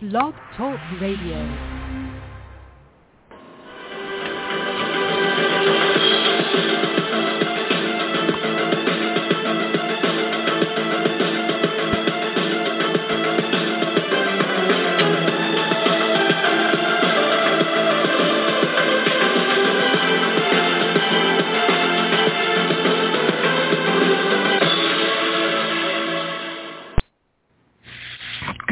Blog Talk Radio.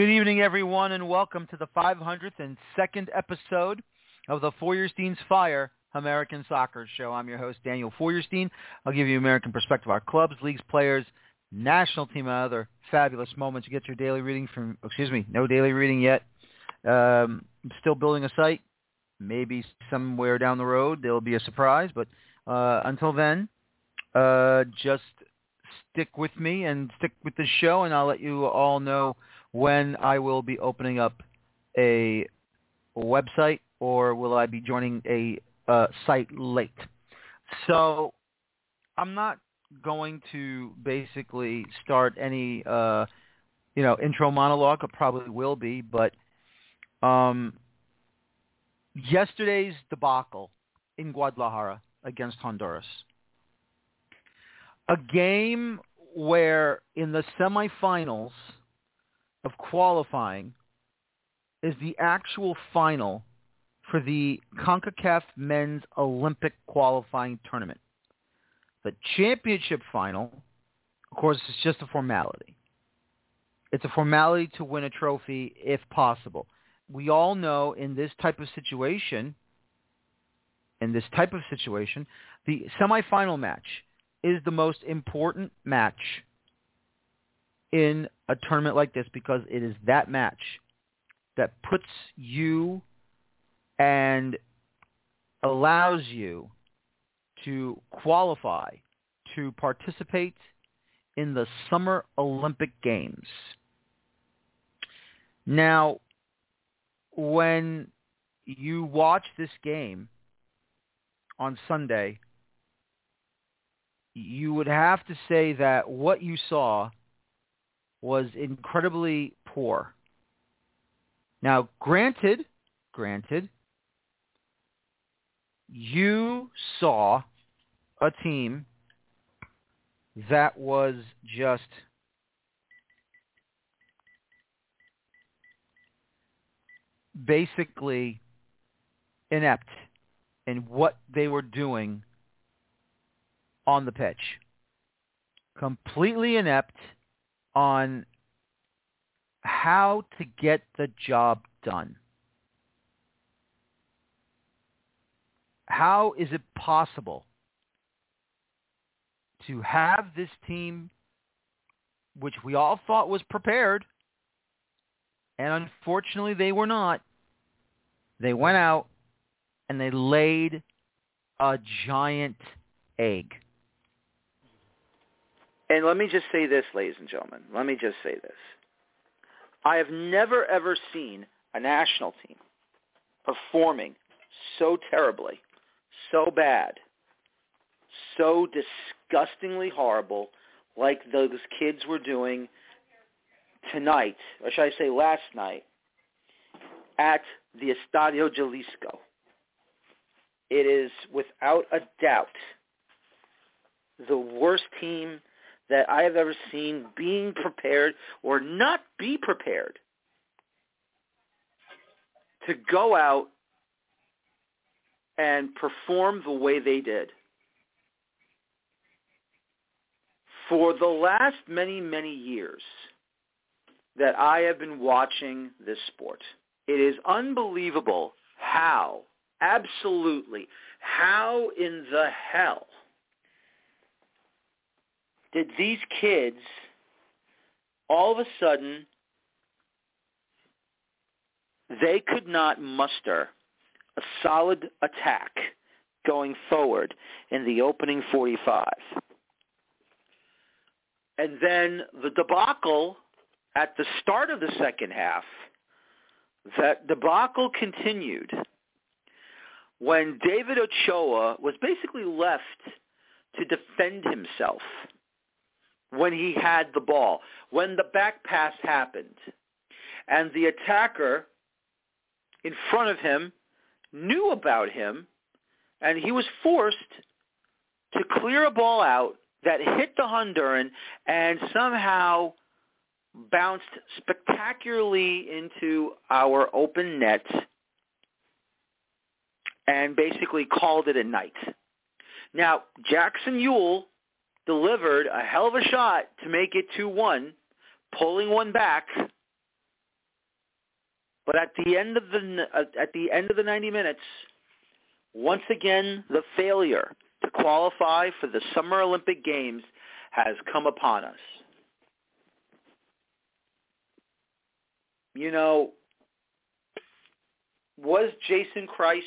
Good evening, everyone, and welcome to the 502nd episode of the Feuerstein's Fire American Soccer Show. I'm your host, Daniel Feuerstein. I'll give you American perspective our clubs, leagues, players, national team, and other fabulous moments. You get your daily reading from, excuse me, no daily reading yet. Um, I'm still building a site. Maybe somewhere down the road there will be a surprise, but uh, until then, uh, just stick with me and stick with the show, and I'll let you all know when I will be opening up a website or will I be joining a uh, site late. So I'm not going to basically start any uh, you know intro monologue. I probably will be, but um, yesterday's debacle in Guadalajara against Honduras, a game where in the semifinals – of qualifying is the actual final for the CONCACAF Men's Olympic Qualifying Tournament. The championship final, of course, is just a formality. It's a formality to win a trophy if possible. We all know in this type of situation, in this type of situation, the semifinal match is the most important match in a tournament like this because it is that match that puts you and allows you to qualify to participate in the Summer Olympic Games. Now, when you watch this game on Sunday, you would have to say that what you saw was incredibly poor. Now, granted, granted, you saw a team that was just basically inept in what they were doing on the pitch. Completely inept on how to get the job done. How is it possible to have this team, which we all thought was prepared, and unfortunately they were not, they went out and they laid a giant egg. And let me just say this, ladies and gentlemen. Let me just say this. I have never, ever seen a national team performing so terribly, so bad, so disgustingly horrible like those kids were doing tonight, or should I say last night, at the Estadio Jalisco. It is without a doubt the worst team that I have ever seen being prepared or not be prepared to go out and perform the way they did. For the last many, many years that I have been watching this sport, it is unbelievable how, absolutely, how in the hell did these kids all of a sudden they could not muster a solid attack going forward in the opening 45. And then the debacle at the start of the second half, that debacle continued when David Ochoa was basically left to defend himself when he had the ball, when the back pass happened. and the attacker in front of him knew about him, and he was forced to clear a ball out that hit the Honduran and somehow bounced spectacularly into our open net and basically called it a night. Now, Jackson Yueill delivered a hell of a shot to make it 2-1, pulling one back. But at the end of the at the end of the 90 minutes, once again the failure to qualify for the Summer Olympic Games has come upon us. You know, was Jason Kreis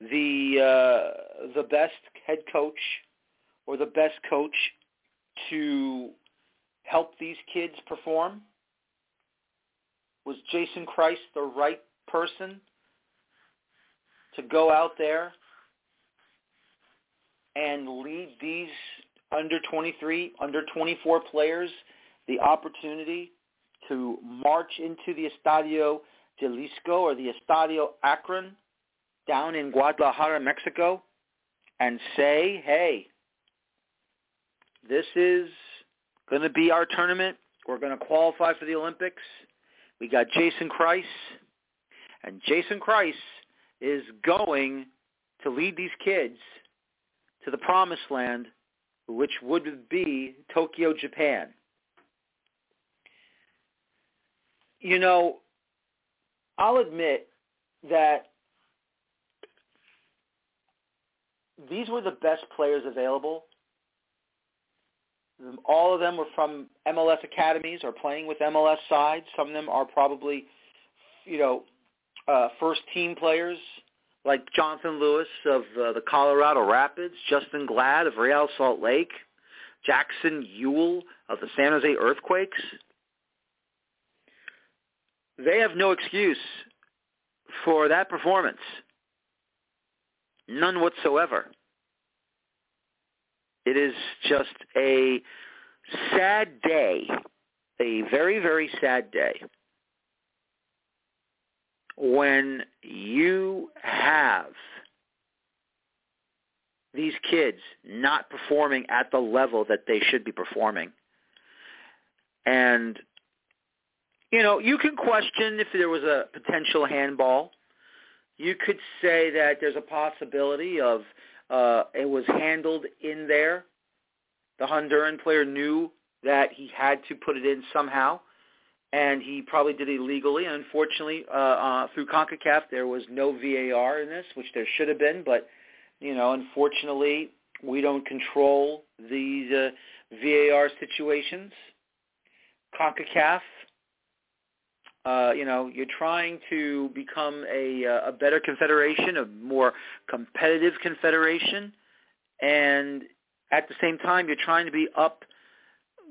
the uh, the best head coach or the best coach to help these kids perform? Was Jason Kreis the right person to go out there and lead these under 23, under 24 players the opportunity to march into the Estadio Jalisco or the Estadio Akron down in Guadalajara, Mexico, and say, hey, this is going to be our tournament. We're going to qualify for the Olympics. We got Jason Kreis, and Jason Kreis is going to lead these kids to the promised land, which would be Tokyo, Japan. You know, I'll admit that these were the best players available. All of them were from MLS academies or playing with MLS sides. Some of them are probably, you know, uh, first team players like Jonathan Lewis of uh, the Colorado Rapids, Justen Glad of Real Salt Lake, Jackson Yueill of the San Jose Earthquakes. They have no excuse for that performance. None whatsoever. It is just a sad day, a very, very sad day when you have these kids not performing at the level that they should be performing. And, you know, you can question if there was a potential handball. You could say that there's a possibility of uh, it was handled in there. The Honduran player knew that he had to put it in somehow and he probably did it illegally. And unfortunately, uh, uh, through CONCACAF, there was no VAR in this, which there should have been. But you know, unfortunately, we don't control these uh, VAR situations. CONCACAF, uh, you know, you're trying to become a, uh, a better confederation, a more competitive confederation, and at the same time, you're trying to be up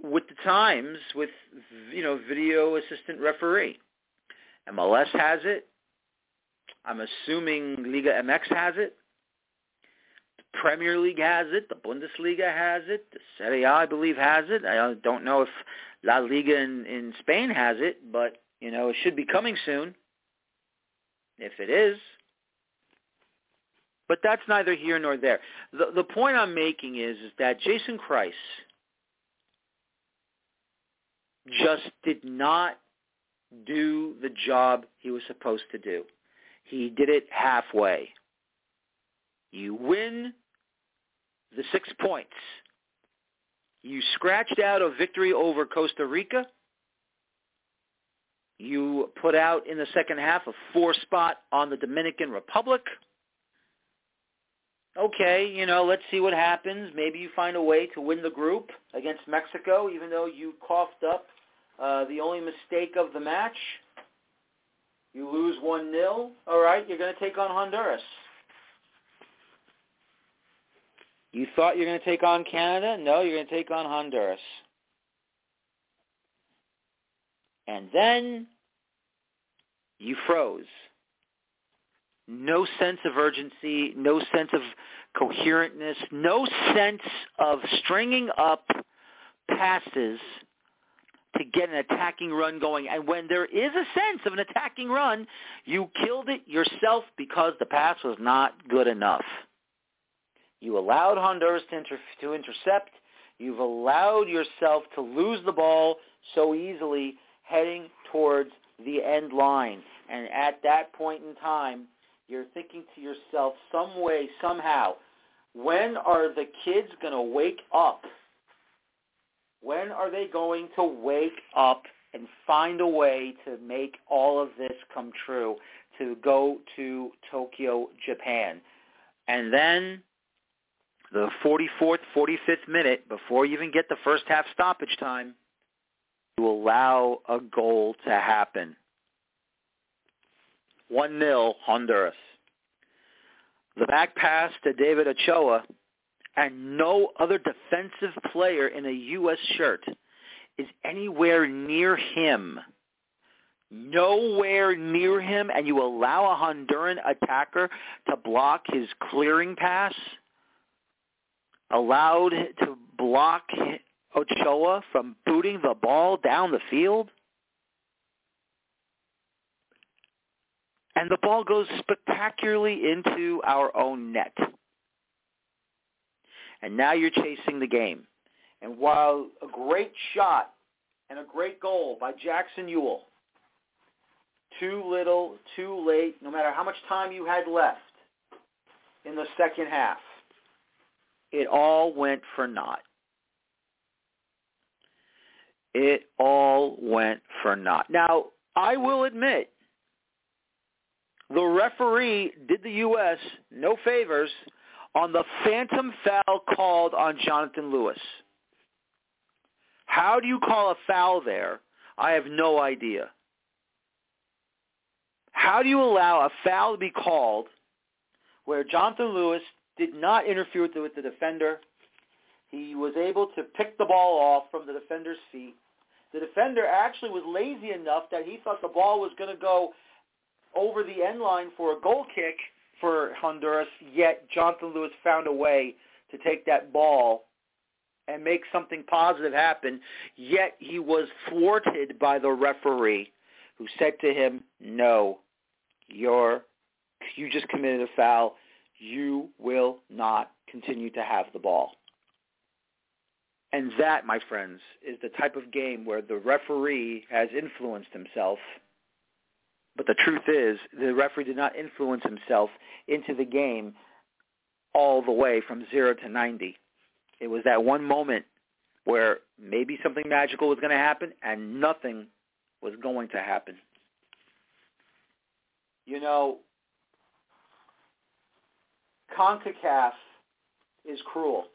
with the times with you know video assistant referee. MLS has it. I'm assuming Liga MX has it. The Premier League has it. The Bundesliga has it. The Serie A, I believe, has it. I don't know if La Liga in, in Spain has it, but you know it should be coming soon. If it is, but that's neither here nor there. The the point I'm making is is that Jason Kreis just did not do the job he was supposed to do. He did it halfway. You win the six points. You scratched out a victory over Costa Rica. You put out in the second half a four spot on the Dominican Republic okay, you know, let's see what happens. Maybe you find a way to win the group against Mexico, even though you coughed up uh, the only mistake of the match. You lose 1-0. All right, you're going to take on Honduras. You thought you're going to take on Canada? No, you're going to take on Honduras. And then you froze no sense of urgency, no sense of coherentness, no sense of stringing up passes to get an attacking run going. And when there is a sense of an attacking run, you killed it yourself because the pass was not good enough. You allowed Honduras to, inter- to intercept. You've allowed yourself to lose the ball so easily heading towards the end line. And at that point in time, you're thinking to yourself some way, somehow, when are the kids going to wake up? When are they going to wake up and find a way to make all of this come true, to go to Tokyo, Japan? And then the 44th, 45th minute, before you even get the first half stoppage time, you allow a goal to happen. 1-0 Honduras. The back pass to David Ochoa and no other defensive player in a U.S. shirt is anywhere near him. Nowhere near him, and you allow a Honduran attacker to block his clearing pass, allowed to block Ochoa from booting the ball down the field. And the ball goes spectacularly into our own net. And now you're chasing the game. And while a great shot and a great goal by Jackson Yueill, too little, too late, no matter how much time you had left in the second half, it all went for naught. It all went for naught. Now, I will admit, the referee did the U.S. no favors on the phantom foul called on Jonathan Lewis. How do you call a foul there? I have no idea. How do you allow a foul to be called where Jonathan Lewis did not interfere with the, with the defender? He was able to pick the ball off from the defender's feet. The defender actually was lazy enough that he thought the ball was going to go over the end line for a goal kick for Honduras, yet Jonathan Lewis found a way to take that ball and make something positive happen, yet he was thwarted by the referee who said to him, no, you're, you just committed a foul. You will not continue to have the ball. And that, my friends, is the type of game where the referee has influenced himself. But the truth is, the referee did not influence himself into the game all the way from 0 to 90. It was that one moment where maybe something magical was going to happen and nothing was going to happen. You know, CONCACAF is cruel.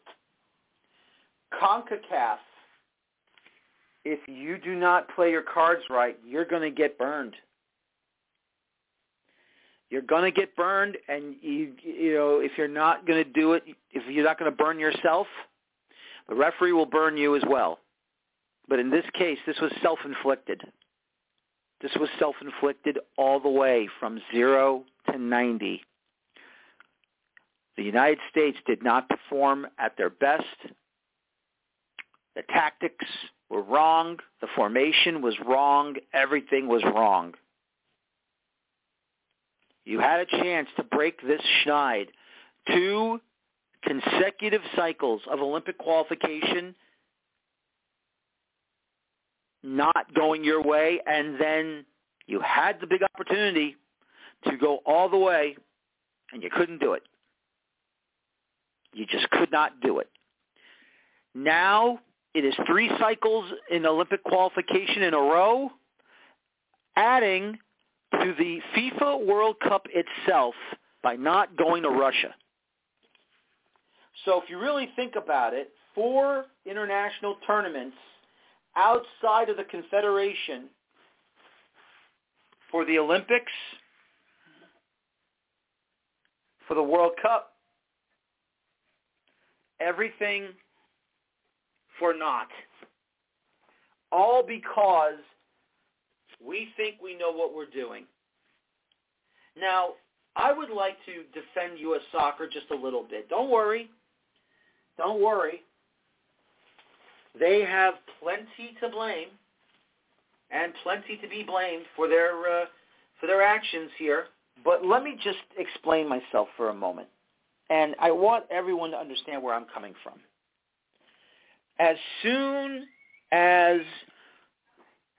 CONCACAF, if you do not play your cards right, you're going to get burned. You're going to get burned, and you you know if you're not going to do it, if you're not going to burn yourself, the referee will burn you as well. But in this case, this was self-inflicted. This was self-inflicted all the way from zero to 90. The United States did not perform at their best. The tactics were wrong. The formation was wrong. Everything was wrong. You had a chance to break this schneid. Two consecutive cycles of Olympic qualification not going your way, and then you had the big opportunity to go all the way, and you couldn't do it. You just could not do it. Now it is three cycles in Olympic qualification in a row, adding to the FIFA World Cup itself by not going to Russia. So if you really think about it, four international tournaments outside of the Confederation for the Olympics, for the World Cup, everything for naught. All because we think we know what we're doing. Now, I would like to defend U.S. soccer just a little bit. Don't worry. Don't worry. They have plenty to blame. and plenty to be blamed for their uh, for their actions here. But let me just explain myself for a moment. And I want everyone to understand where I'm coming from. As soon as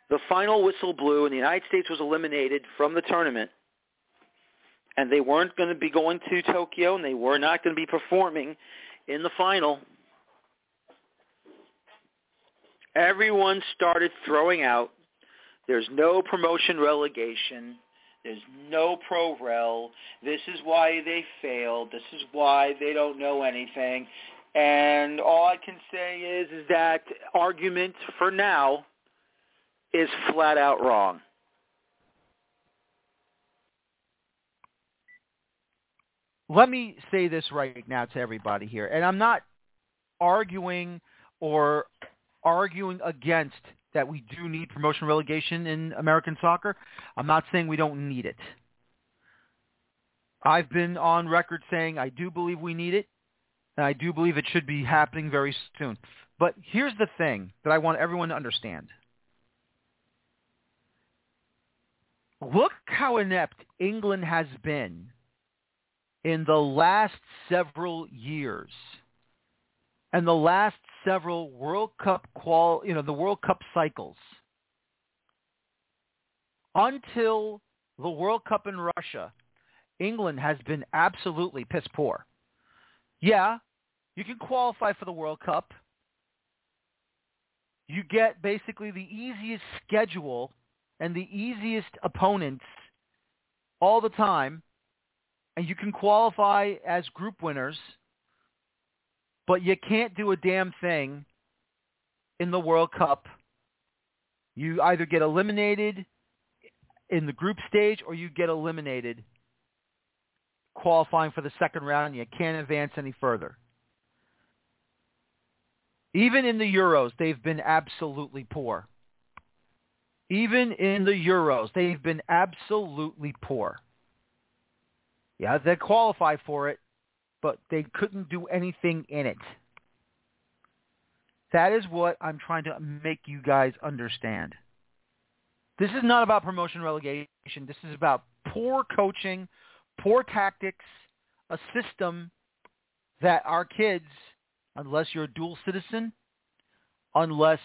the final whistle blew and the United States was eliminated from the tournament, and they weren't going to be going to Tokyo and they were not going to be performing in the final, everyone started throwing out, there's no promotion relegation. There's no pro rel. This is why they failed. This is why they don't know anything. And all I can say is, is that argument for now is flat out wrong. Let me say this right now to everybody here, and I'm not arguing or arguing against that we do need promotion relegation in American soccer. I'm not saying we don't need it. I've been on record saying I do believe we need it, and I do believe it should be happening very soon. But here's the thing that I want everyone to understand. Look how inept England has been in the last several years and the last several World Cup qual, you know, the World Cup cycles until the World Cup in Russia, England has been absolutely piss poor. Yeah, you can qualify for the World Cup. You get basically the easiest schedule and the easiest opponents all the time, and you can qualify as group winners but you can't do a damn thing in the World Cup. You either get eliminated in the group stage or you get eliminated qualifying for the second round and you can't advance any further. Even in the Euros, they've been absolutely poor. Even in the Euros, they've been absolutely poor. Yeah, they qualify for it, but they couldn't do anything in it. That is what I'm trying to make you guys understand. This is not about promotion relegation. This is about poor coaching, poor tactics, a system that our kids, unless you're a dual citizen, unless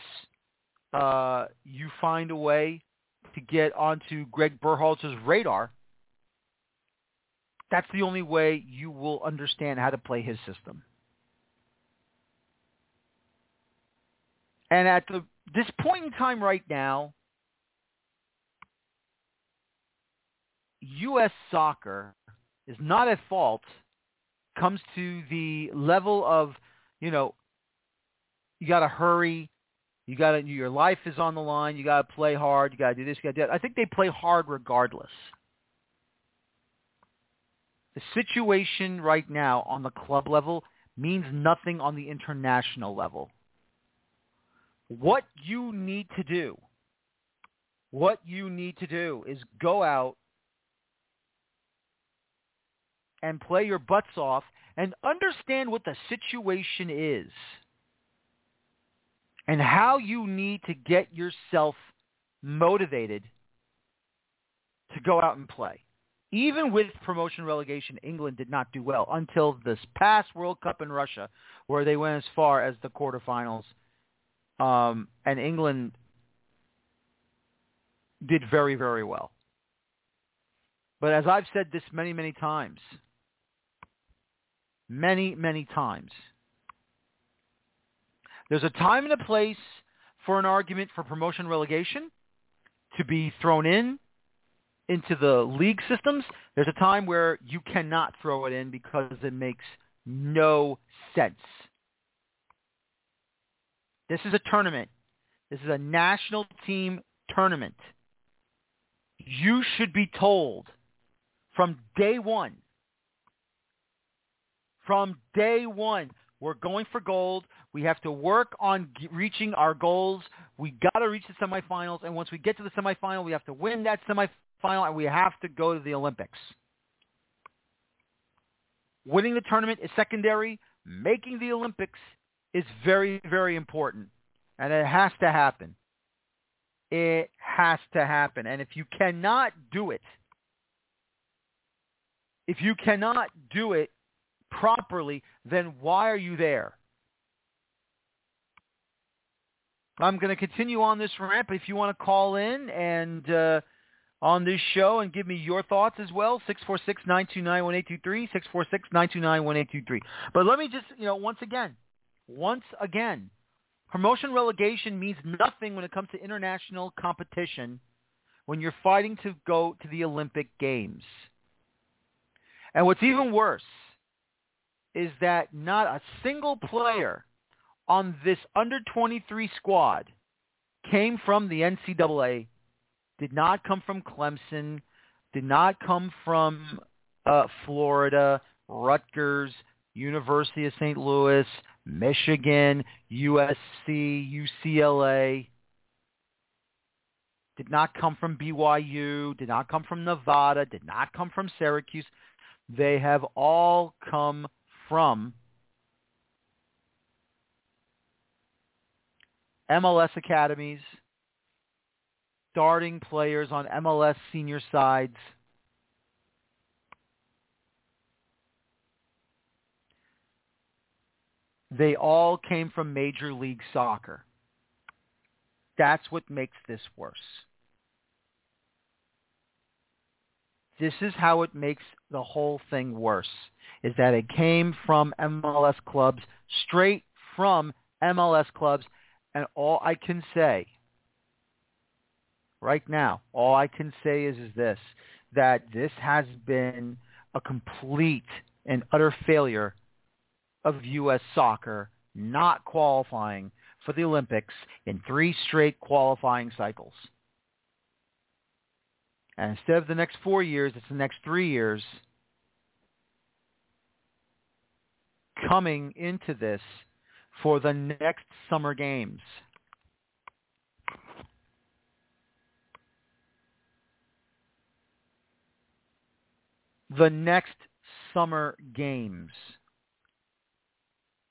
uh, you find a way to get onto Greg Berhalter's radar, that's the only way you will understand how to play his system. And at the, this point in time right now, U.S. soccer is not at fault. Comes to the level of, you know, you got to hurry. You got to, your life is on the line. You got to play hard. You got to do this. You got to do that. I think they play hard regardless. The situation right now on the club level means nothing on the international level. What you need to do, what you need to do is go out and play your butts off and understand what the situation is and how you need to get yourself motivated to go out and play even with promotion relegation, England did not do well until this past World Cup in Russia, where they went as far as the quarterfinals. Um, and England did very, very well. But as I've said this many, many times, many, many times, there's a time and a place for an argument for promotion relegation to be thrown in into the league systems, there's a time where you cannot throw it in because it makes no sense. This is a tournament. This is a national team tournament. You should be told from day one, from day one, we're going for gold. We have to work on reaching our goals. We got to reach the semifinals, and once we get to the semifinal, we have to win that semifinal and we have to go to the Olympics. Winning the tournament is secondary. Making the Olympics is very, very important. And it has to happen. It has to happen. And if you cannot do it, if you cannot do it properly, then why are you there? I'm going to continue on this ramp. If you want to call in and uh, on this show and give me your thoughts as well, 646-929-1823, 646-929-1823. But let me just, you know, once again, once again, promotion relegation means nothing when it comes to international competition when you're fighting to go to the Olympic Games. And what's even worse is that not a single player on this under 23 squad came from the NCAA, did not come from Clemson, did not come from uh, Florida, Rutgers, University of St. Louis, Michigan, USC, UCLA. Did not come from BYU, did not come from Nevada, did not come from Syracuse. They have all come from MLS academies, starting players on MLS senior sides. They all came from Major League Soccer. That's what makes this worse. This is how it makes the whole thing worse, is that it came from MLS clubs, straight from MLS clubs, and all I can say right now, all I can say is, is this, that this has been a complete and utter failure of U.S. soccer not qualifying for the Olympics in three straight qualifying cycles. And instead of the next four years, it's the next three years coming into this for the next summer games. The next summer games.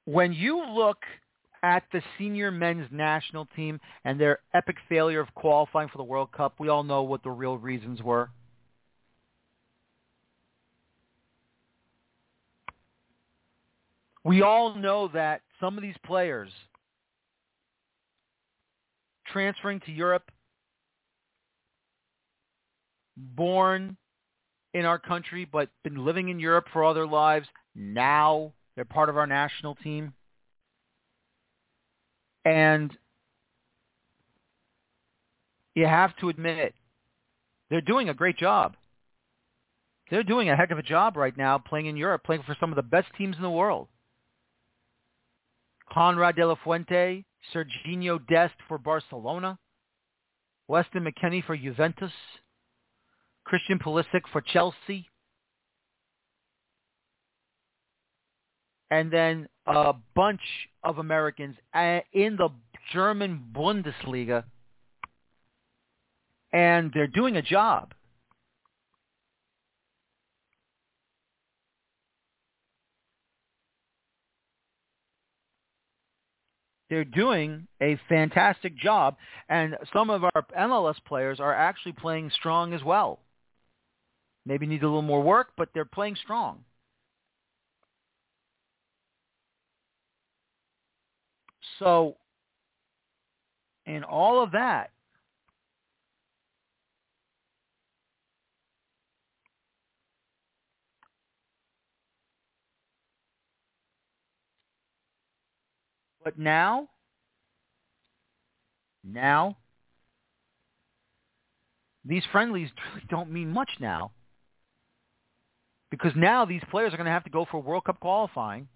When you look at the senior men's national team and their epic failure of qualifying for the World Cup, we all know what the real reasons were. We all know that some of these players transferring to Europe, born in our country but been living in Europe for all their lives, now they're part of our national team. And you have to admit, they're doing a great job. They're doing a heck of a job right now playing in Europe, playing for some of the best teams in the world. Konrad de la Fuente, Serginho Dest for Barcelona, Weston McKennie for Juventus, Christian Pulisic for Chelsea, and then a bunch of Americans in the German Bundesliga, and they're doing a job. They're doing a fantastic job, and some of our MLS players are actually playing strong as well. Maybe need a little more work, but they're playing strong. So, in all of that, But now, now, these friendlies really don't mean much now. Because now these players are going to have to go for World Cup qualifying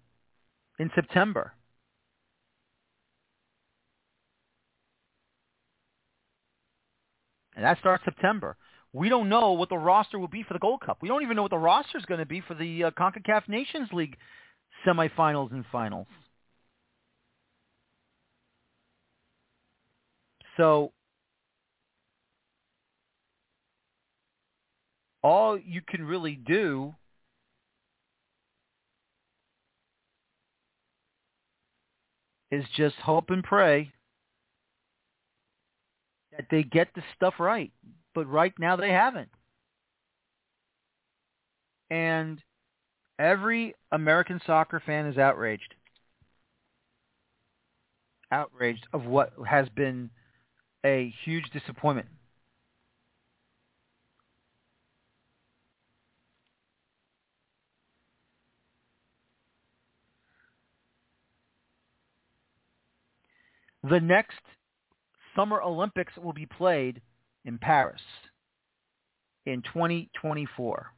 in September. And that starts September. We don't know what the roster will be for the Gold Cup. We don't even know what the roster is going to be for the uh, CONCACAF Nations League semifinals and finals. So all you can really do is just hope and pray that they get the stuff right. But right now they haven't. And every American soccer fan is outraged. Outraged of what has been a huge disappointment. The next Summer Olympics will be played in Paris in 2024.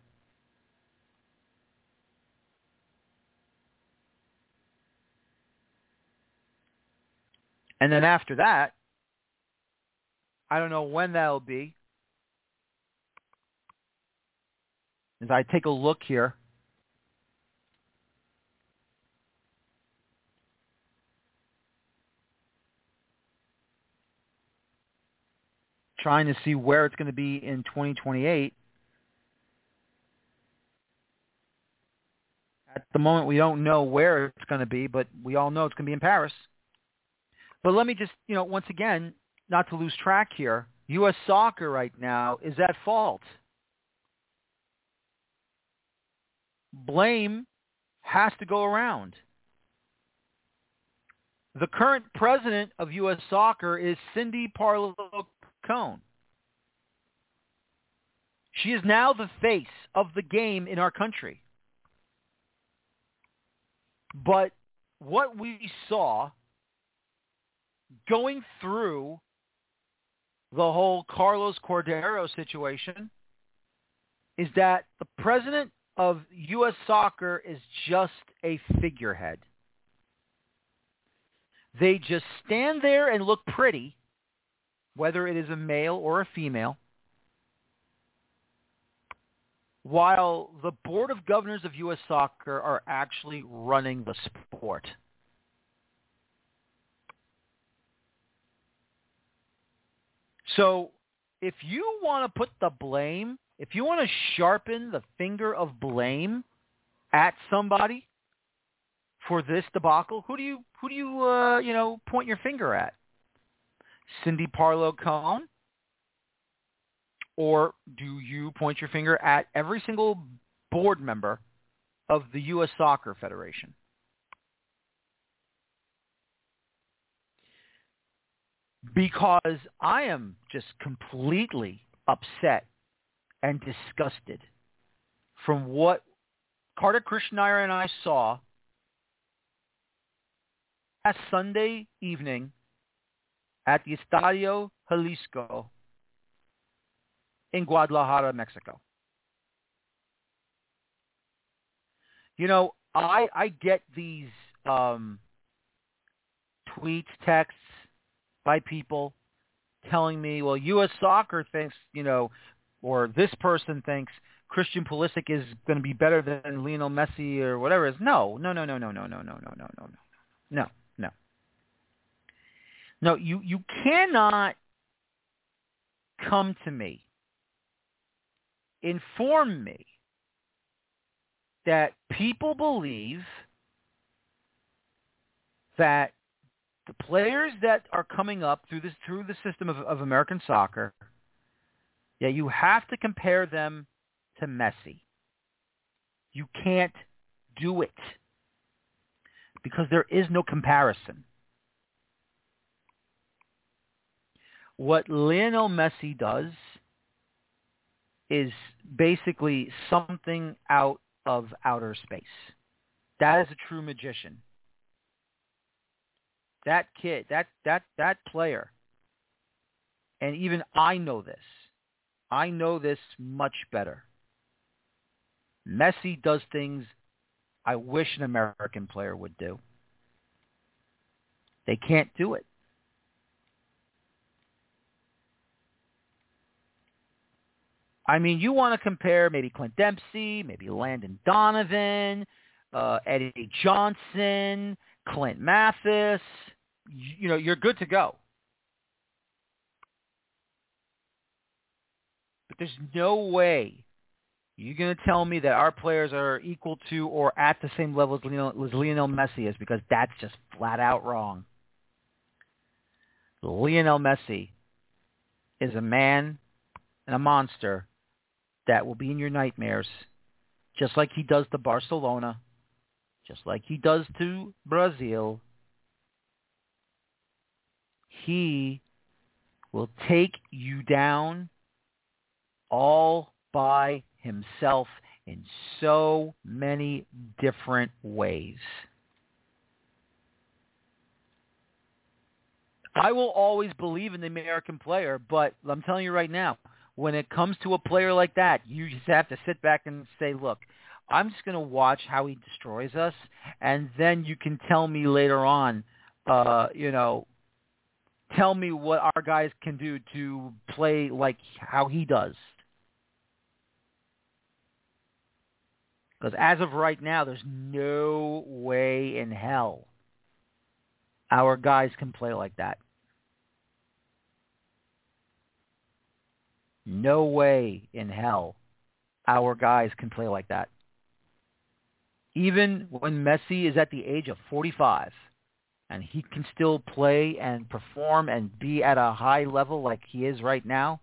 And then after that, I don't know when that'll be. As I take a look here, trying to see where it's going to be in 2028. At the moment, we don't know where it's going to be, but we all know it's going to be in Paris. But let me just, you know, once again, not to lose track here, U.S. soccer right now is at fault. Blame has to go around. The current president of U.S. soccer is Cindy Parlow Cone. She is now the face of the game in our country. But what we saw going through the whole Carlos Cordeiro situation is that the president of U.S. soccer is just a figurehead. They just stand there and look pretty whether it is a male or a female, while the Board of Governors of U.S. Soccer are actually running the sport. So if you want to put the blame, if you want to sharpen the finger of blame at somebody for this debacle, who do you who do you uh, you know point your finger at? Cindy Parlow Cone? Or do you point your finger at every single board member of the U.S. Soccer Federation? Because I am just completely upset and disgusted from what Kartik Krishnaiyer and I saw last Sunday evening at the Estadio Jalisco in Guadalajara, Mexico. You know, I I get these um, tweets, texts by people telling me, well, U.S. Soccer thinks, you know, or this person thinks Christian Pulisic is going to be better than Lionel Messi or whatever is. No, no, no, no, no, no, no, no, no, no, no, no. No, you, you cannot come to me, inform me that people believe that the players that are coming up through this through the system of, of American soccer, yeah, you have to compare them to Messi. You can't do it because there is no comparison. What Lionel Messi does is basically something out of outer space. That is a true magician. That kid, that that that player, and even I know this. I know this much better. Messi does things I wish an American player would do. They can't do it. I mean, you want to compare maybe Clint Dempsey, maybe Landon Donovan, uh, Eddie Johnson, Clint Mathis. You, you know, you're good to go. But there's no way you're going to tell me that our players are equal to or at the same level as Lionel, as Lionel Messi is because that's just flat out wrong. Lionel Messi is a man and a monster that will be in your nightmares, just like he does to Barcelona, just like he does to Brazil. He will take you down all by himself in so many different ways. I will always believe in the American player, but I'm telling you right now, when it comes to a player like that, you just have to sit back and say, look, I'm just going to watch how he destroys us, and then you can tell me later on, uh, you know, tell me what our guys can do to play like how he does. Because as of right now, there's no way in hell our guys can play like that. No way in hell our guys can play like that. Even when Messi is at the age of 45 and he can still play and perform and be at a high level like he is right now,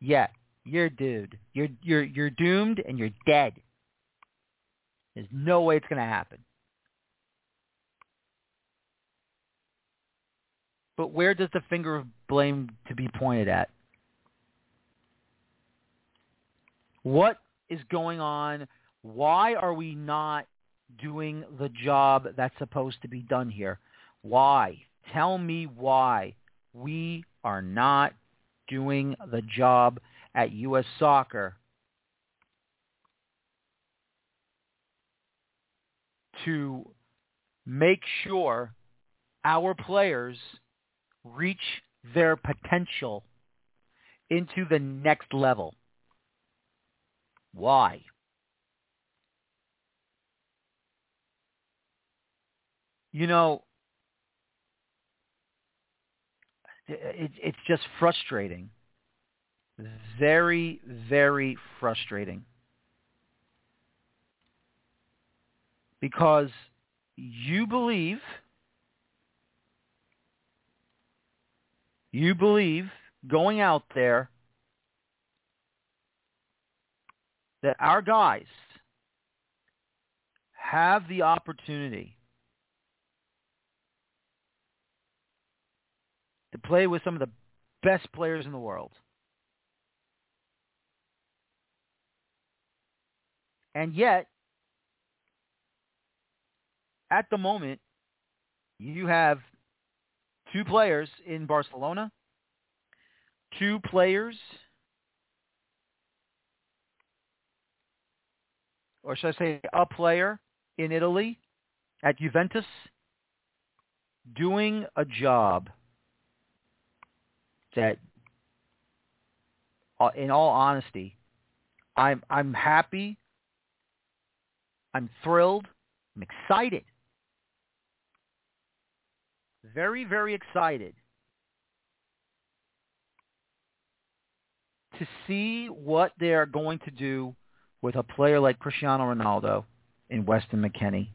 yeah, you're dude. You're you're you're doomed and you're dead. There's no way it's going to happen. But where does the finger of blame to be pointed at? What is going on? Why are we not doing the job that's supposed to be done here? Why? Tell me why we are not doing the job at U.S. Soccer to make sure our players reach their potential into the next level. Why? You know, it, it's just frustrating. Very, very frustrating. Because you believe, you believe going out there that our guys have the opportunity to play with some of the best players in the world. And yet, at the moment, you have two players in Barcelona, two players or should I say a player in Italy at Juventus doing a job that uh, in all honesty I'm I'm happy I'm thrilled I'm excited very very excited to see what they are going to do with a player like Cristiano Ronaldo in Weston McKennie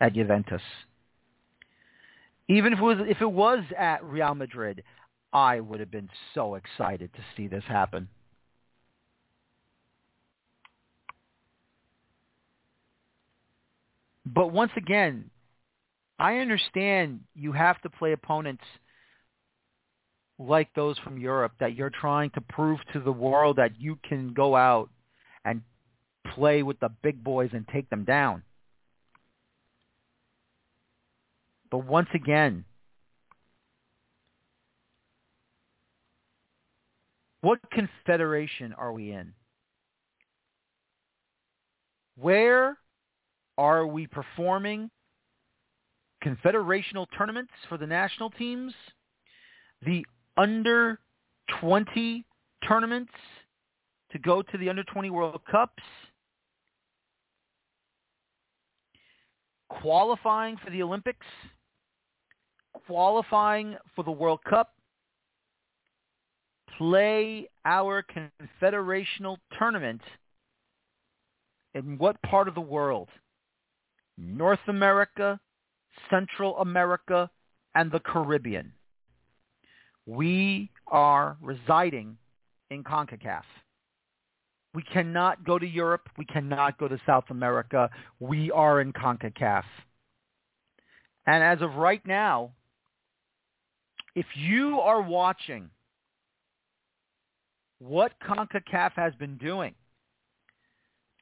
at Juventus. Even if it was if it was at Real Madrid, I would have been so excited to see this happen. But once again, I understand you have to play opponents like those from Europe that you're trying to prove to the world that you can go out play with the big boys and take them down. But once again, what confederation are we in? Where are we performing confederational tournaments for the national teams? The under 20 tournaments to go to the under 20 World Cups, qualifying for the Olympics, qualifying for the World Cup, play our confederational tournament in what part of the world? North America, Central America, and the Caribbean. We are residing in CONCACAF. We cannot go to Europe. We cannot go to South America. We are in CONCACAF. And as of right now, if you are watching what CONCACAF has been doing,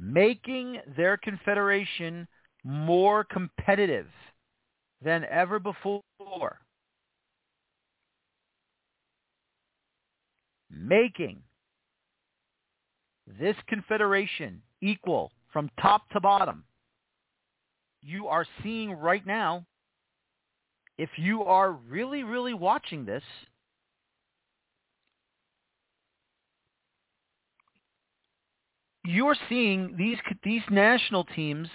making their confederation more competitive than ever before, making this confederation equal from top to bottom, you are seeing right now, if you are really, really watching this, you're seeing these these national teams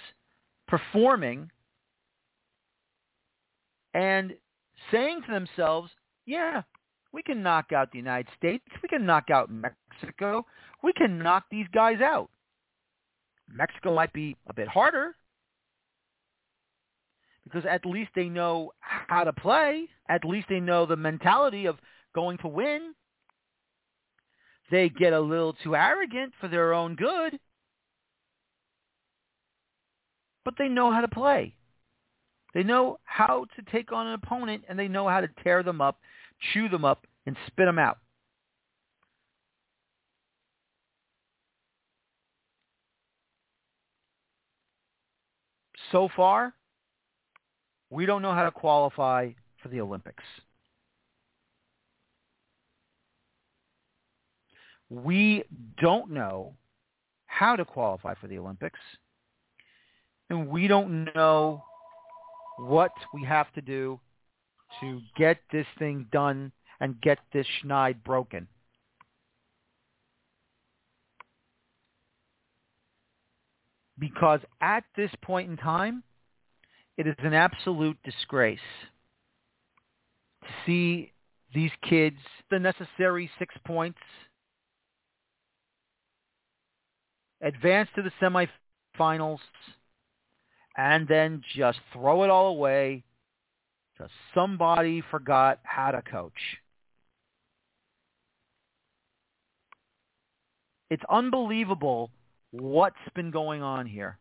performing and saying to themselves, yeah, we can knock out the United States. We can knock out Mexico. We can knock these guys out. Mexico might be a bit harder because at least they know how to play. At least they know the mentality of going to win. They get a little too arrogant for their own good. But they know how to play. They know how to take on an opponent and they know how to tear them up, chew them up, and spit them out. So far, we don't know how to qualify for the Olympics. We don't know how to qualify for the Olympics. And we don't know what we have to do to get this thing done and get this schneid broken. Because at this point in time, it is an absolute disgrace to see these kids the necessary six points, advance to the semifinals, and then just throw it all away somebody forgot how to coach. It's unbelievable what's been going on here.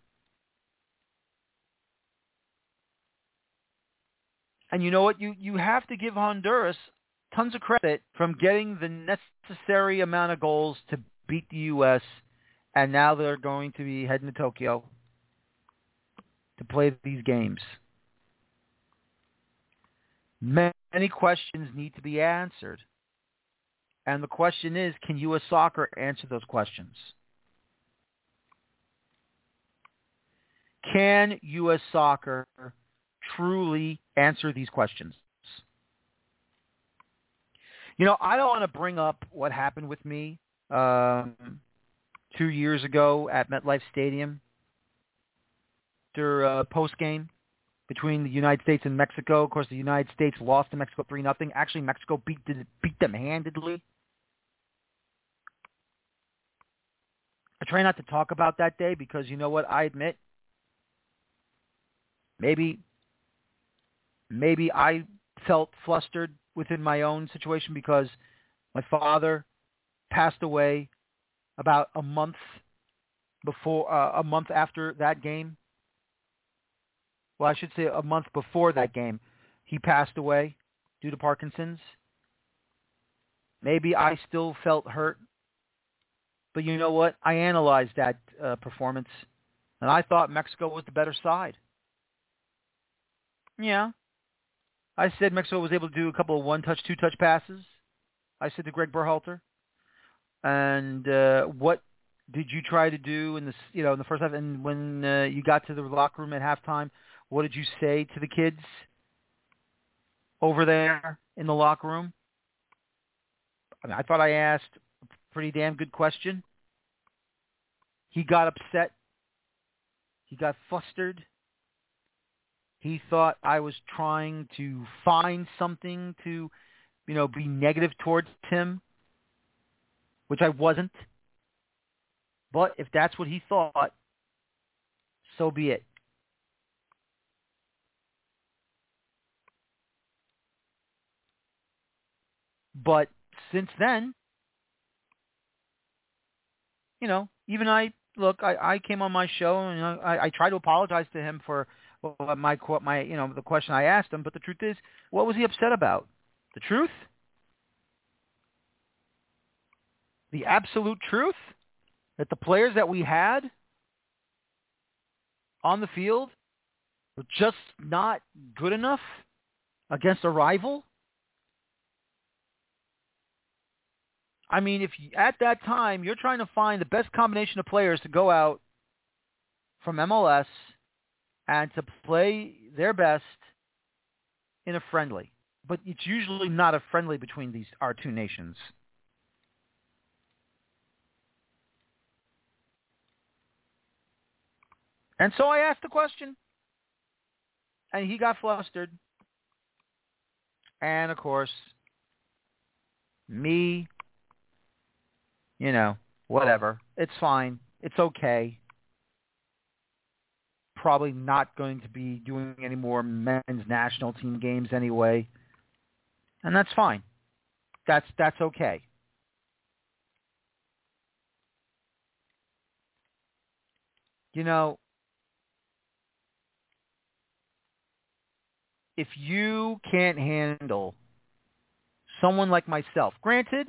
And you know what? You, you have to give Honduras tons of credit from getting the necessary amount of goals to beat the U.S. And now they're going to be heading to Tokyo to play these games. Many questions need to be answered. And the question is, can U.S. Soccer answer those questions? Can U.S. Soccer truly answer these questions? You know, I don't want to bring up what happened with me um, two years ago at MetLife Stadium after uh, post game between the United States and Mexico. Of course, the United States lost to Mexico three nothing. Actually, Mexico beat beat them handedly. I try not to talk about that day because you know what? I admit maybe maybe I felt flustered within my own situation because my father passed away about a month before uh, a month after that game well, I should say a month before that game, he passed away due to Parkinson's. Maybe I still felt hurt. But you know what? I analyzed that uh, performance, and I thought Mexico was the better side. Yeah. I said Mexico was able to do a couple of one-touch, two-touch passes. I said to Greg Berhalter. And uh, what did you try to do in the you know in the first half? And when uh, you got to the locker room at halftime, what did you say to the kids over there in the locker room? I, mean, I thought I asked a pretty damn good question. He got upset. He got flustered. He thought I was trying to find something to, you know, be negative towards him, which I wasn't. But if that's what he thought, so be it. But since then, you know, even I look, I, I came on my show and I, I tried to apologize to him for my my you know the question I asked him. But the truth is, what was he upset about? The truth? The absolute truth that the players that we had on the field were just not good enough against a rival? I mean, if you, at that time you're trying to find the best combination of players to go out from MLS and to play their best in a friendly, but it's usually not a friendly between these our two nations. And so I asked the question, and he got flustered. And of course, me you know, whatever. It's fine. It's okay. Probably not going to be doing any more men's national team games anyway. And that's fine. That's that's okay. You know, if you can't handle someone like myself, granted,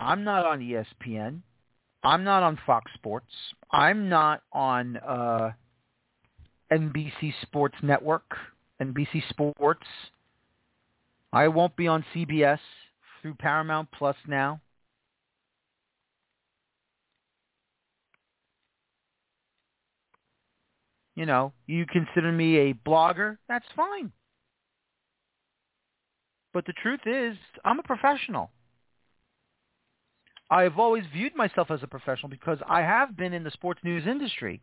I'm not on ESPN. I'm not on Fox Sports. I'm not on uh, NBC Sports Network, NBC Sports. I won't be on CBS through Paramount Plus now. You know, you consider me a blogger, that's fine. But the truth is, I'm a professional. I have always viewed myself as a professional because I have been in the sports news industry.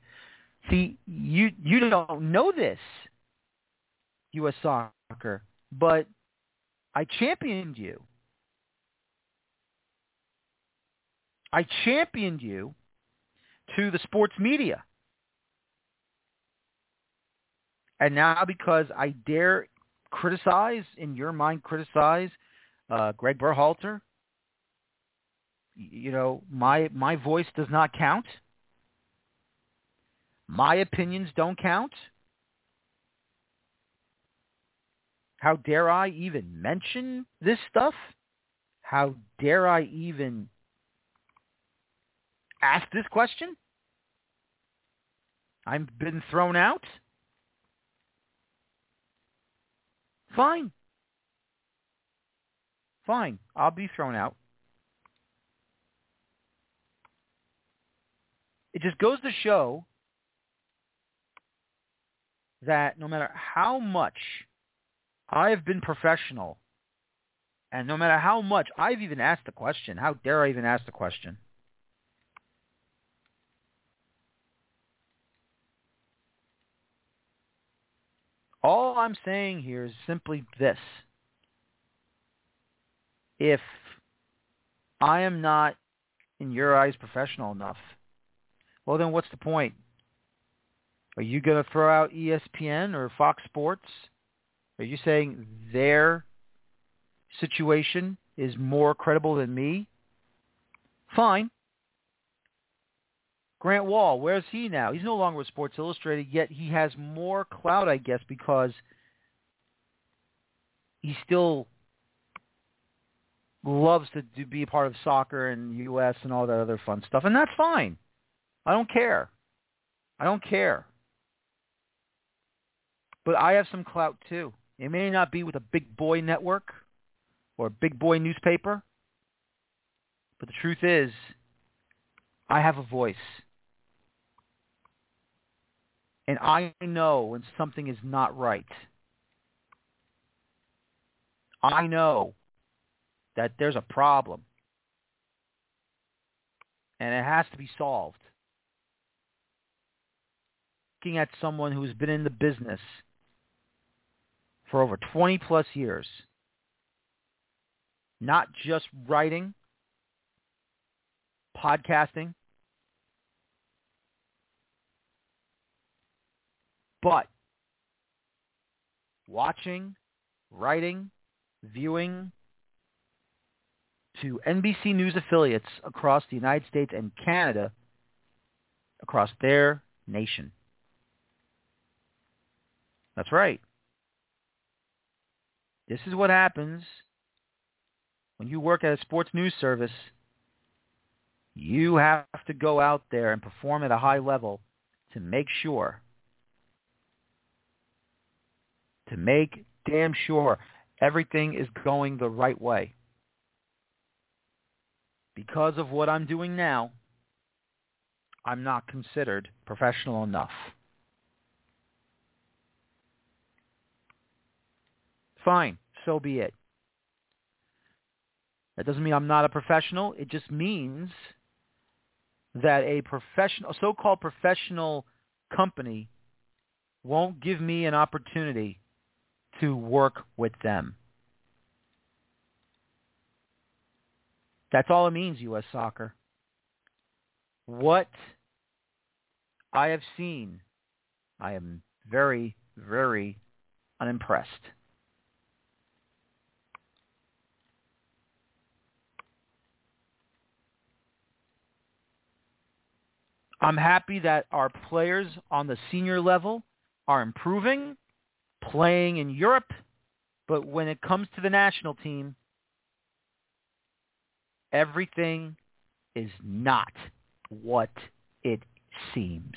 See, you you don't know this, U.S. Soccer, but I championed you. I championed you to the sports media. And now because I dare criticize, in your mind, criticize uh, Greg Berhalter, you know, my my voice does not count. My opinions don't count. How dare I even mention this stuff? How dare I even ask this question? I've been thrown out. Fine. Fine. I'll be thrown out. It just goes to show that no matter how much I have been professional, and no matter how much I've even asked the question, how dare I even ask the question? All I'm saying here is simply this. If I am not, in your eyes, professional enough well, then what's the point? Are you going to throw out ESPN or Fox Sports? Are you saying their situation is more credible than me? Fine. Grant Wahl, where's he now? He's no longer with Sports Illustrated, yet he has more clout, I guess, because he still loves to do, be a part of soccer and U.S. and all that other fun stuff, and that's fine. I don't care. I don't care. But I have some clout too. It may not be with a big boy network or a big boy newspaper, but the truth is, I have a voice. And I know when something is not right. I know that there's a problem. And it has to be solved looking at someone who's been in the business for over 20 plus years, not just writing, podcasting, but watching, writing, viewing, to NBC News affiliates across the United States and Canada, across their nation. That's right. This is what happens when you work at a sports news service. You have to go out there and perform at a high level to make sure, to make damn sure everything is going the right way. Because of what I'm doing now, I'm not considered professional enough. Fine, so be it. That doesn't mean I'm not a professional. It just means that a professional, so-called professional company won't give me an opportunity to work with them. That's all it means, U.S. Soccer. What I have seen, I am very, very unimpressed. I'm happy that our players on the senior level are improving, playing in Europe, but when it comes to the national team, everything is not what it seems.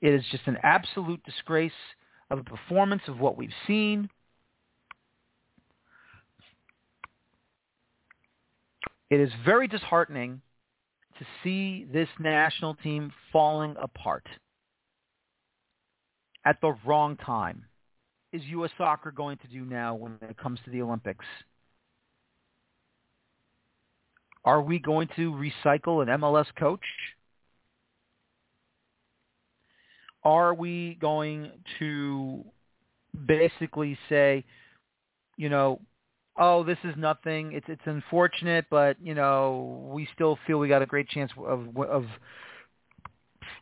It is just an absolute disgrace of a performance of what we've seen. It is very disheartening to see this national team falling apart at the wrong time. Is U.S. soccer going to do now when it comes to the Olympics? Are we going to recycle an MLS coach? Are we going to basically say, you know, oh, this is nothing. It's it's unfortunate, but you know, we still feel we got a great chance of of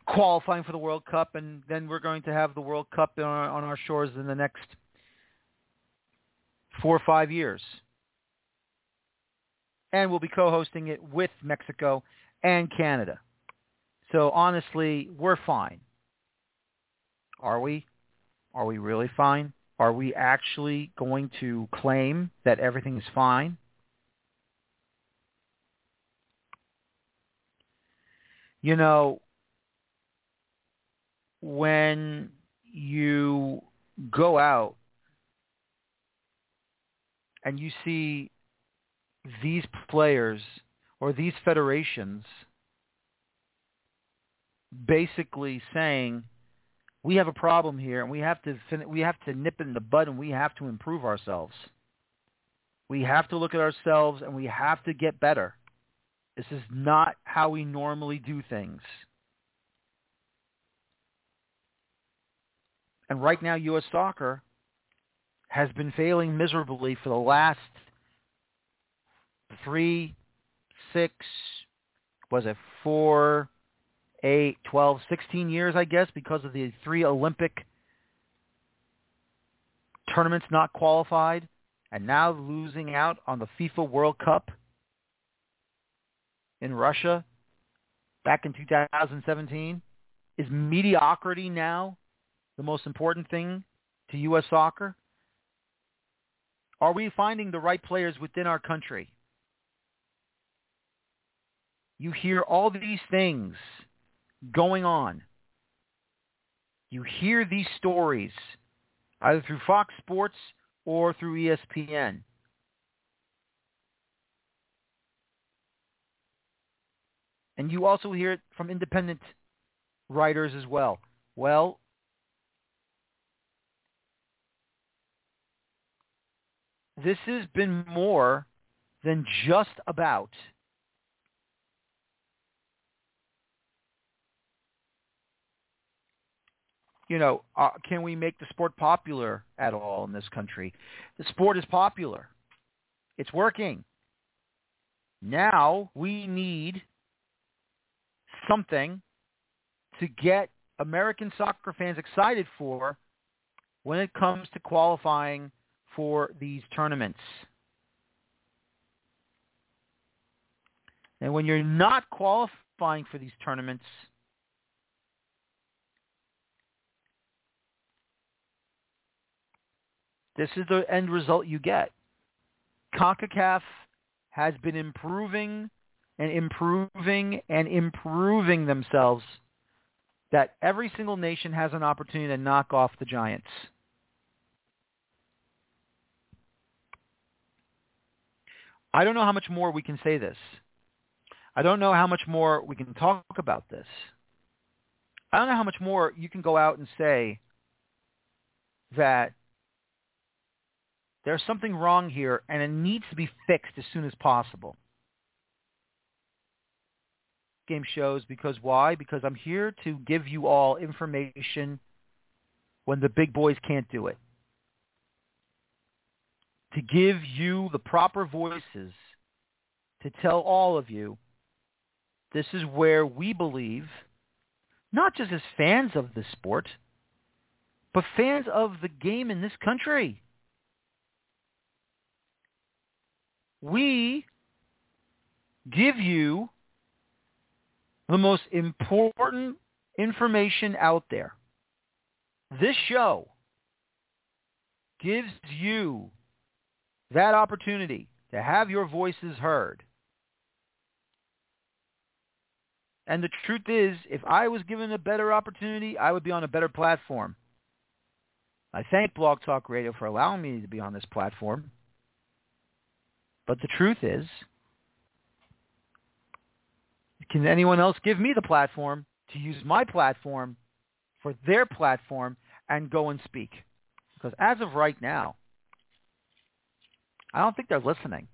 qualifying for the World Cup, and then we're going to have the World Cup on our, on our shores in the next four or five years. And we'll be co-hosting it with Mexico and Canada. So honestly, we're fine. Are we? Are we really fine? Are we actually going to claim that everything is fine? You know, when you go out and you see these players or these federations basically saying we have a problem here and we have to we have to nip it in the bud and we have to improve ourselves. We have to look at ourselves and we have to get better. This is not how we normally do things. And right now, U.S. soccer has been failing miserably for the last three, six, was it four, eight, twelve, sixteen years, I guess, because of the three Olympic tournaments not qualified, and now losing out on the FIFA World Cup in Russia back in 2017? Is mediocrity now the most important thing to U.S. soccer? Are we finding the right players within our country? You hear all these things going on. You hear these stories either through Fox Sports or through ESPN. And you also hear it from independent writers as well. Well, this has been more than just about you know, uh, can we make the sport popular at all in this country? The sport is popular. It's working. Now we need something to get American soccer fans excited for when it comes to qualifying for these tournaments. And when you're not qualifying for these tournaments, this is the end result you get. CONCACAF has been improving and improving and improving themselves that every single nation has an opportunity to knock off the giants. I don't know how much more we can say this. I don't know how much more we can talk about this. I don't know how much more you can go out and say that there's something wrong here and it needs to be fixed as soon as possible. Game shows because why? Because I'm here to give you all information when the big boys can't do it. To give you the proper voices to tell all of you this is where we believe, not just as fans of the sport, but fans of the game in this country. We give you the most important information out there. This show gives you that opportunity to have your voices heard. And the truth is, if I was given a better opportunity, I would be on a better platform. I thank Blog Talk Radio for allowing me to be on this platform. But the truth is, can anyone else give me the platform to use my platform for their platform and go and speak? Because as of right now, I don't think they're listening.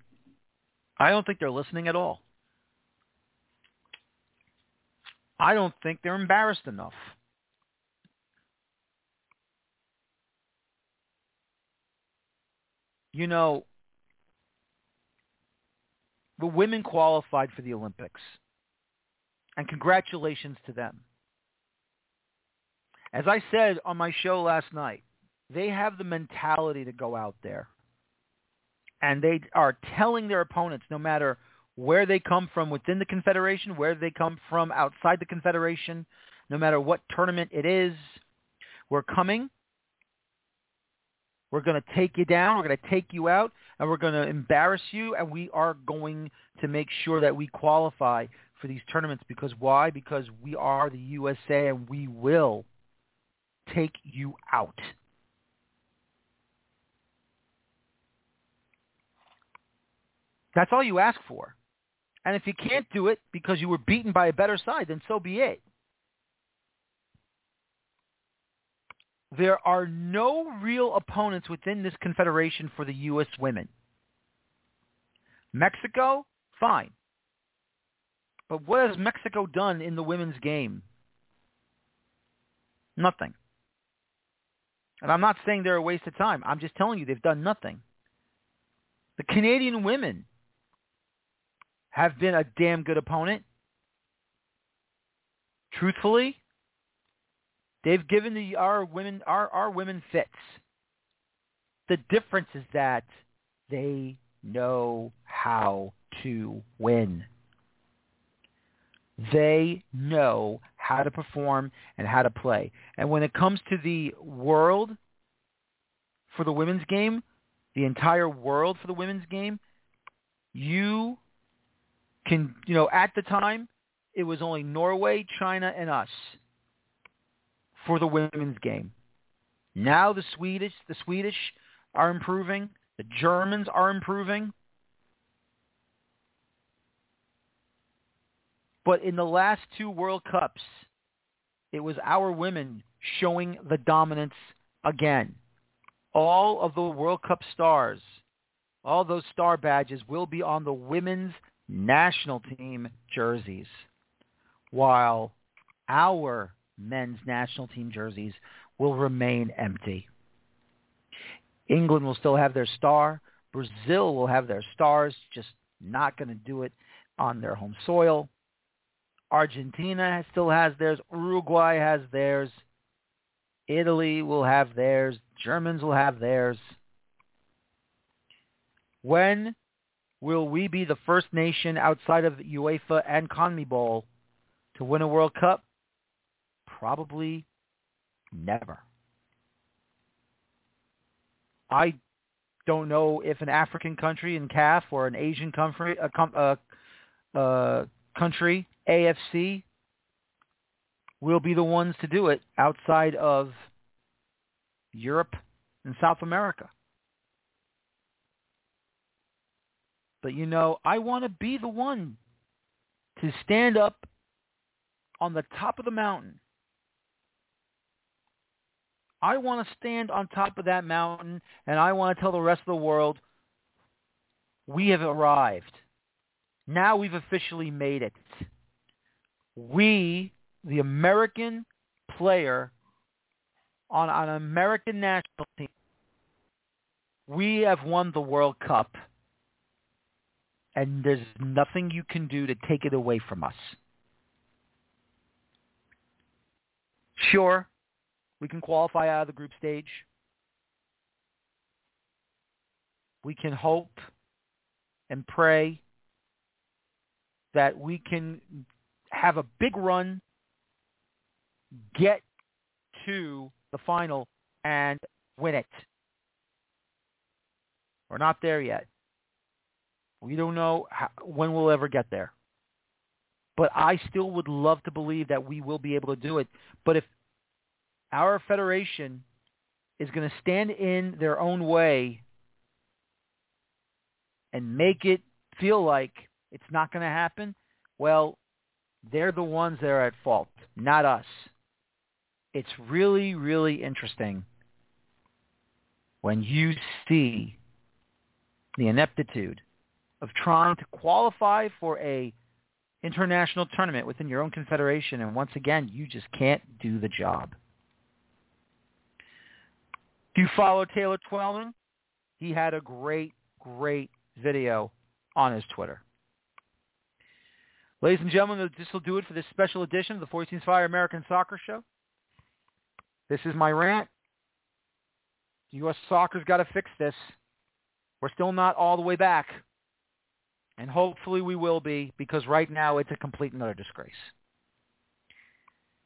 I don't think they're listening at all. I don't think they're embarrassed enough. You know, the women qualified for the Olympics. And congratulations to them. As I said on my show last night, they have the mentality to go out there. And they are telling their opponents, no matter where they come from within the Confederation, where they come from outside the Confederation, no matter what tournament it is, we're coming. We're going to take you down. We're going to take you out, and we're going to embarrass you, and we are going to make sure that we qualify for these tournaments. Because why? Because we are the USA, and we will take you out. That's all you ask for. And if you can't do it because you were beaten by a better side, then so be it. There are no real opponents within this confederation for the U.S. women. Mexico, fine. But what has Mexico done in the women's game? Nothing. And I'm not saying they're a waste of time. I'm just telling you they've done nothing. The Canadian women have been a damn good opponent. Truthfully, they've given the our women our our women fits. The difference is that they know how to win. They know how to perform and how to play. And when it comes to the world for the women's game, the entire world for the women's game, you can you know at the time it was only Norway, China, and us for the women's game. Now the Swedish the Swedish are improving. The Germans are improving. But in the last two World Cups, it was our women showing the dominance again. All of the World Cup stars, all those star badges will be on the women's national team jerseys, while our men's national team jerseys will remain empty. England will still have their star. Brazil will have their stars, just not going to do it on their home soil. Argentina still has theirs. Uruguay has theirs. Italy will have theirs. Germans will have theirs. When will we be the first nation outside of UEFA and CONMEBOL to win a World Cup? Probably never. I don't know if an African country in CAF or an Asian country, country, AFC, will be the ones to do it outside of Europe and South America. But you know, I want to be the one to stand up on the top of the mountain. I want to stand on top of that mountain and I want to tell the rest of the world we have arrived. Now we've officially made it. We, the American player on, an American national team, we have won the World Cup and there's nothing you can do to take it away from us. Sure, we can qualify out of the group stage. We can hope and pray that we can have a big run, get to the final, and win it. We're not there yet. We don't know how, when we'll ever get there. But I still would love to believe that we will be able to do it. But if our federation is going to stand in their own way and make it feel like it's not going to happen, well, they're the ones that are at fault, not us. It's really, really interesting when you see the ineptitude of trying to qualify for a international tournament within your own confederation, and once again, you just can't do the job. Do you follow Taylor Twellman? He had a great, great video on his Twitter. Ladies and gentlemen, this will do it for this special edition of the Feuerstein's Fire American Soccer Show. This is my rant. U.S. Soccer's got to fix this. We're still not all the way back. And hopefully we will be because right now it's a complete and utter disgrace.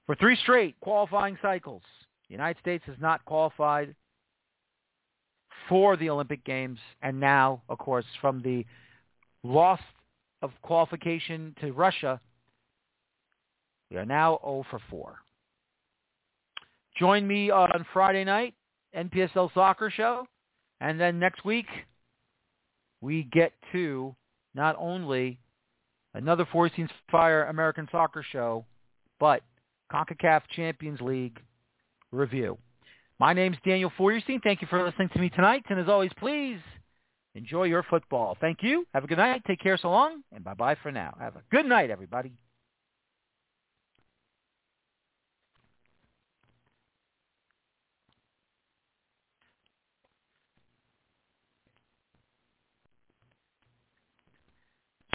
For three straight qualifying cycles, the United States has not qualified for the Olympic Games. And now, of course, from the loss of qualification to Russia, we are now 0 for 4. Join me on Friday night, NPSL Soccer Show. And then next week, we get to not only another Feuerstein's Fire American Soccer Show, but CONCACAF Champions League review. My name's Daniel Feuerstein. Thank you for listening to me tonight. And as always, please enjoy your football. Thank you. Have a good night. Take care so long. And bye-bye for now. Have a good night, everybody.